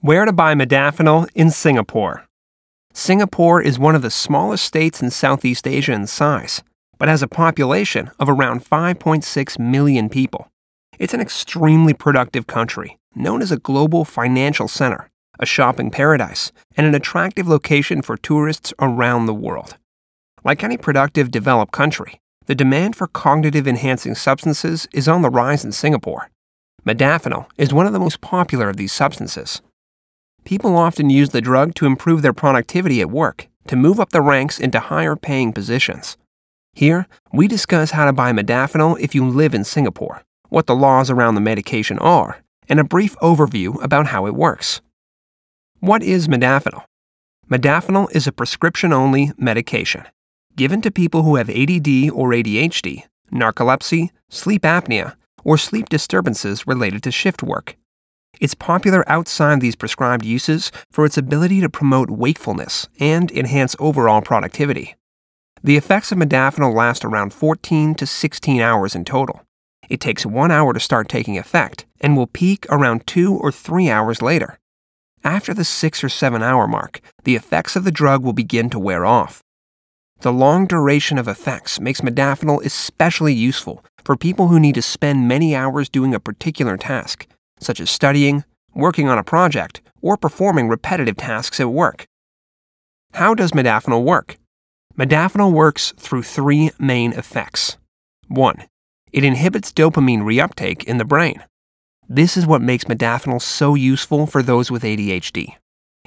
Where to buy modafinil in Singapore. Singapore is one of the smallest states in Southeast Asia in size, but has a population of around 5.6 million people. It's an extremely productive country, known as a global financial center, a shopping paradise, and an attractive location for tourists around the world. Like any productive developed country, the demand for cognitive enhancing substances is on the rise in Singapore. Modafinil is one of the most popular of these substances people often use the drug to improve their productivity at work, to move up the ranks into higher paying positions. Here, we discuss how to buy modafinil if you live in Singapore, what the laws around the medication are, and a brief overview about how it works. What is modafinil? Modafinil is a prescription only medication given to people who have ADD or ADHD, narcolepsy, sleep apnea, or sleep disturbances related to shift work. It's popular outside these prescribed uses for its ability to promote wakefulness and enhance overall productivity. The effects of modafinil last around 14 to 16 hours in total. It takes one hour to start taking effect and will peak around two or three hours later. After the six or seven hour mark, the effects of the drug will begin to wear off. The long duration of effects makes modafinil especially useful for people who need to spend many hours doing a particular task, such as studying, working on a project, or performing repetitive tasks at work. How does modafinil work? Modafinil works through three main effects. 1. It inhibits dopamine reuptake in the brain. This is what makes modafinil so useful for those with ADHD.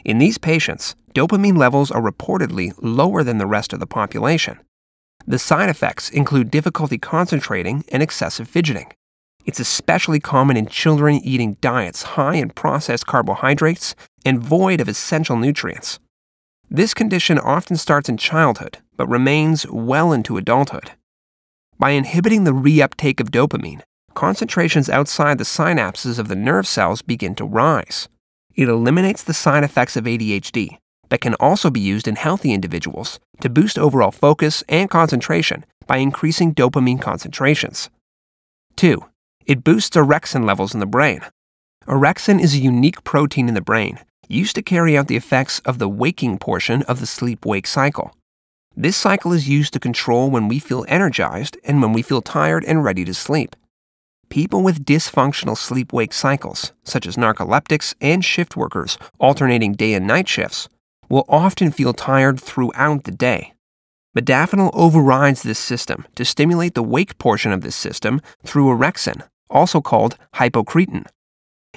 In these patients, dopamine levels are reportedly lower than the rest of the population. The side effects include difficulty concentrating and excessive fidgeting. It's especially common in children eating diets high in processed carbohydrates and void of essential nutrients. This condition often starts in childhood but remains well into adulthood. By inhibiting the reuptake of dopamine, concentrations outside the synapses of the nerve cells begin to rise. It eliminates the side effects of ADHD, but can also be used in healthy individuals to boost overall focus and concentration by increasing dopamine concentrations. 2. It boosts orexin levels in the brain. Orexin is a unique protein in the brain used to carry out the effects of the waking portion of the sleep wake cycle. This cycle is used to control when we feel energized and when we feel tired and ready to sleep. People with dysfunctional sleep wake cycles, such as narcoleptics and shift workers alternating day and night shifts, will often feel tired throughout the day. Modafinil overrides this system to stimulate the wake portion of this system through orexin, also called hypocretin.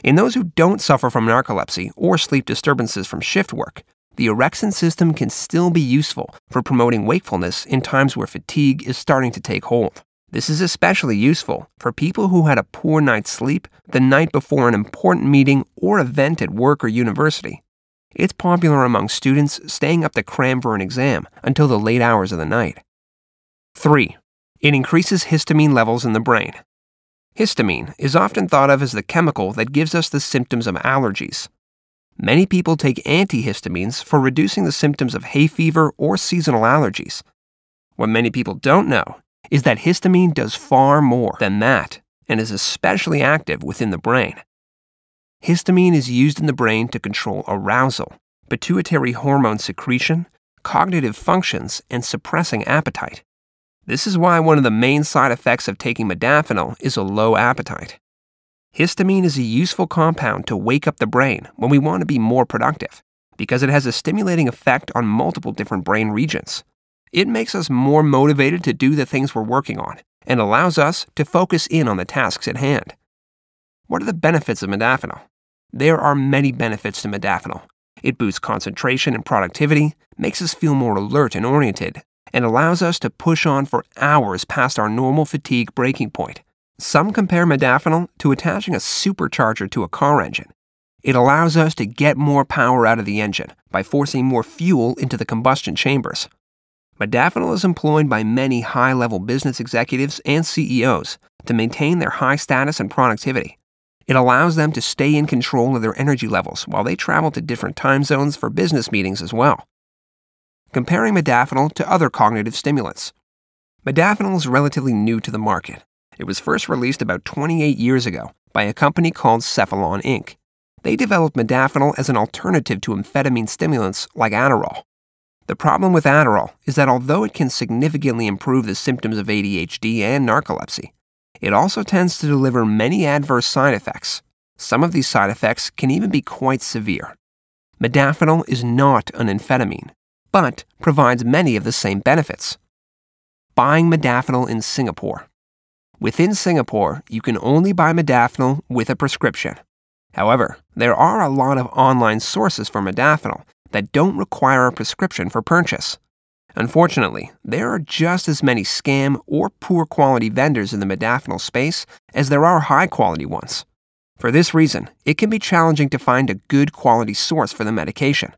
In those who don't suffer from narcolepsy or sleep disturbances from shift work, the orexin system can still be useful for promoting wakefulness in times where fatigue is starting to take hold. This is especially useful for people who had a poor night's sleep the night before an important meeting or event at work or university. It's popular among students staying up to cram for an exam until the late hours of the night. 3. It increases histamine levels in the brain. Histamine is often thought of as the chemical that gives us the symptoms of allergies. Many people take antihistamines for reducing the symptoms of hay fever or seasonal allergies. What many people don't know is that histamine does far more than that and is especially active within the brain. Histamine is used in the brain to control arousal, pituitary hormone secretion, cognitive functions, and suppressing appetite. This is why one of the main side effects of taking modafinil is a low appetite. Histamine is a useful compound to wake up the brain when we want to be more productive because it has a stimulating effect on multiple different brain regions. It makes us more motivated to do the things we're working on and allows us to focus in on the tasks at hand. What are the benefits of modafinil? There are many benefits to modafinil. It boosts concentration and productivity, makes us feel more alert and oriented, and allows us to push on for hours past our normal fatigue breaking point. Some compare modafinil to attaching a supercharger to a car engine. It allows us to get more power out of the engine by forcing more fuel into the combustion chambers. Modafinil is employed by many high level business executives and CEOs to maintain their high status and productivity. It allows them to stay in control of their energy levels while they travel to different time zones for business meetings as well comparing modafinil to other cognitive stimulants. Modafinil is relatively new to the market. It was first released about 28 years ago by a company called Cephalon Inc. they developed modafinil as an alternative to amphetamine stimulants like Adderall. The problem with Adderall is that although it can significantly improve the symptoms of ADHD and narcolepsy, it also tends to deliver many adverse side effects. Some of these side effects can even be quite severe. Modafinil is not an amphetamine, but provides many of the same benefits. Buying modafinil in Singapore. Within Singapore, you can only buy modafinil with a prescription. However, there are a lot of online sources for modafinil that don't require a prescription for purchase. Unfortunately, there are just as many scam or poor quality vendors in the modafinil space as there are high quality ones. For this reason, it can be challenging to find a good quality source for the medication.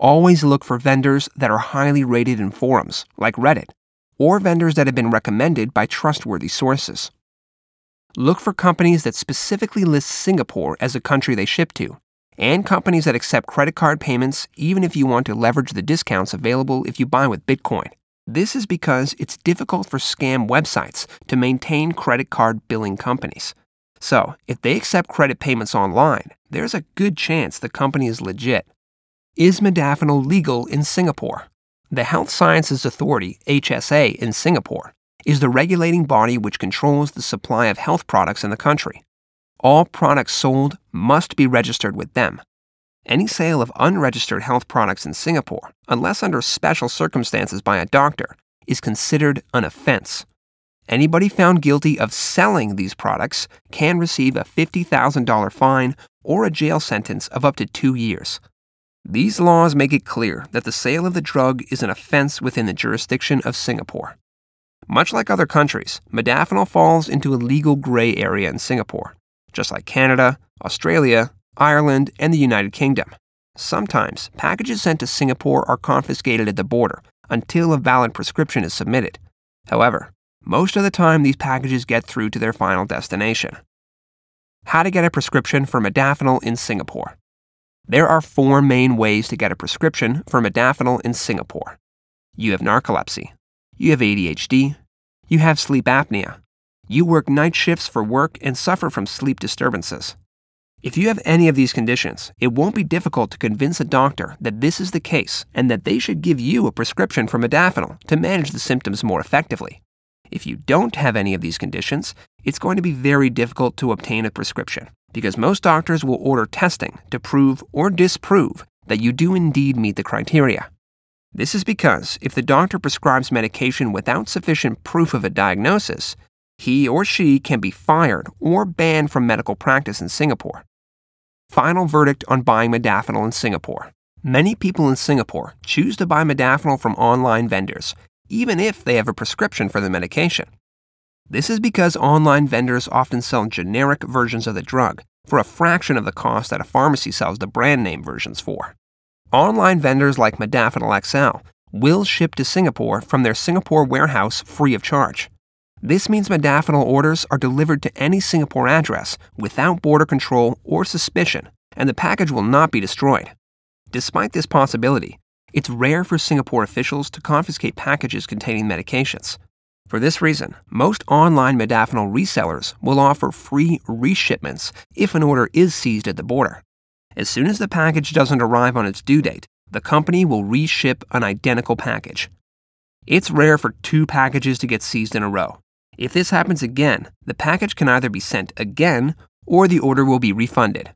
Always look for vendors that are highly rated in forums, like Reddit, or vendors that have been recommended by trustworthy sources. Look for companies that specifically list Singapore as a country they ship to, and companies that accept credit card payments even if you want to leverage the discounts available if you buy with Bitcoin. This is because it's difficult for scam websites to maintain credit card billing companies. So, if they accept credit payments online, there's a good chance the company is legit. Is modafinil legal in Singapore? The Health Sciences Authority, HSA, in Singapore is the regulating body which controls the supply of health products in the country. All products sold must be registered with them. Any sale of unregistered health products in Singapore, unless under special circumstances by a doctor, is considered an offense. Anybody found guilty of selling these products can receive a $50,000 fine or a jail sentence of up to two years. These laws make it clear that the sale of the drug is an offense within the jurisdiction of Singapore. Much like other countries, modafinil falls into a legal gray area in Singapore, just like Canada, Australia, Ireland, and the United Kingdom. Sometimes, packages sent to Singapore are confiscated at the border until a valid prescription is submitted. However, most of the time, these packages get through to their final destination. How to get a prescription for modafinil in Singapore. There are four main ways to get a prescription for modafinil in Singapore. You have narcolepsy, you have ADHD, you have sleep apnea, you work night shifts for work and suffer from sleep disturbances. If you have any of these conditions, it won't be difficult to convince a doctor that this is the case and that they should give you a prescription for modafinil to manage the symptoms more effectively. If you don't have any of these conditions, it's going to be very difficult to obtain a prescription because most doctors will order testing to prove or disprove that you do indeed meet the criteria. This is because if the doctor prescribes medication without sufficient proof of a diagnosis, he or she can be fired or banned from medical practice in Singapore. Final verdict on buying modafinil in Singapore. Many people in Singapore choose to buy modafinil from online vendors even if they have a prescription for the medication. This is because online vendors often sell generic versions of the drug for a fraction of the cost that a pharmacy sells the brand name versions for. Online vendors like Modafinil XL will ship to Singapore from their Singapore warehouse free of charge. This means modafinil orders are delivered to any Singapore address without border control or suspicion, and the package will not be destroyed. Despite this possibility, it's rare for Singapore officials to confiscate packages containing medications. For this reason, most online modafinil resellers will offer free reshipments if an order is seized at the border. As soon as the package doesn't arrive on its due date, the company will reship an identical package. It's rare for two packages to get seized in a row. If this happens again, the package can either be sent again or the order will be refunded.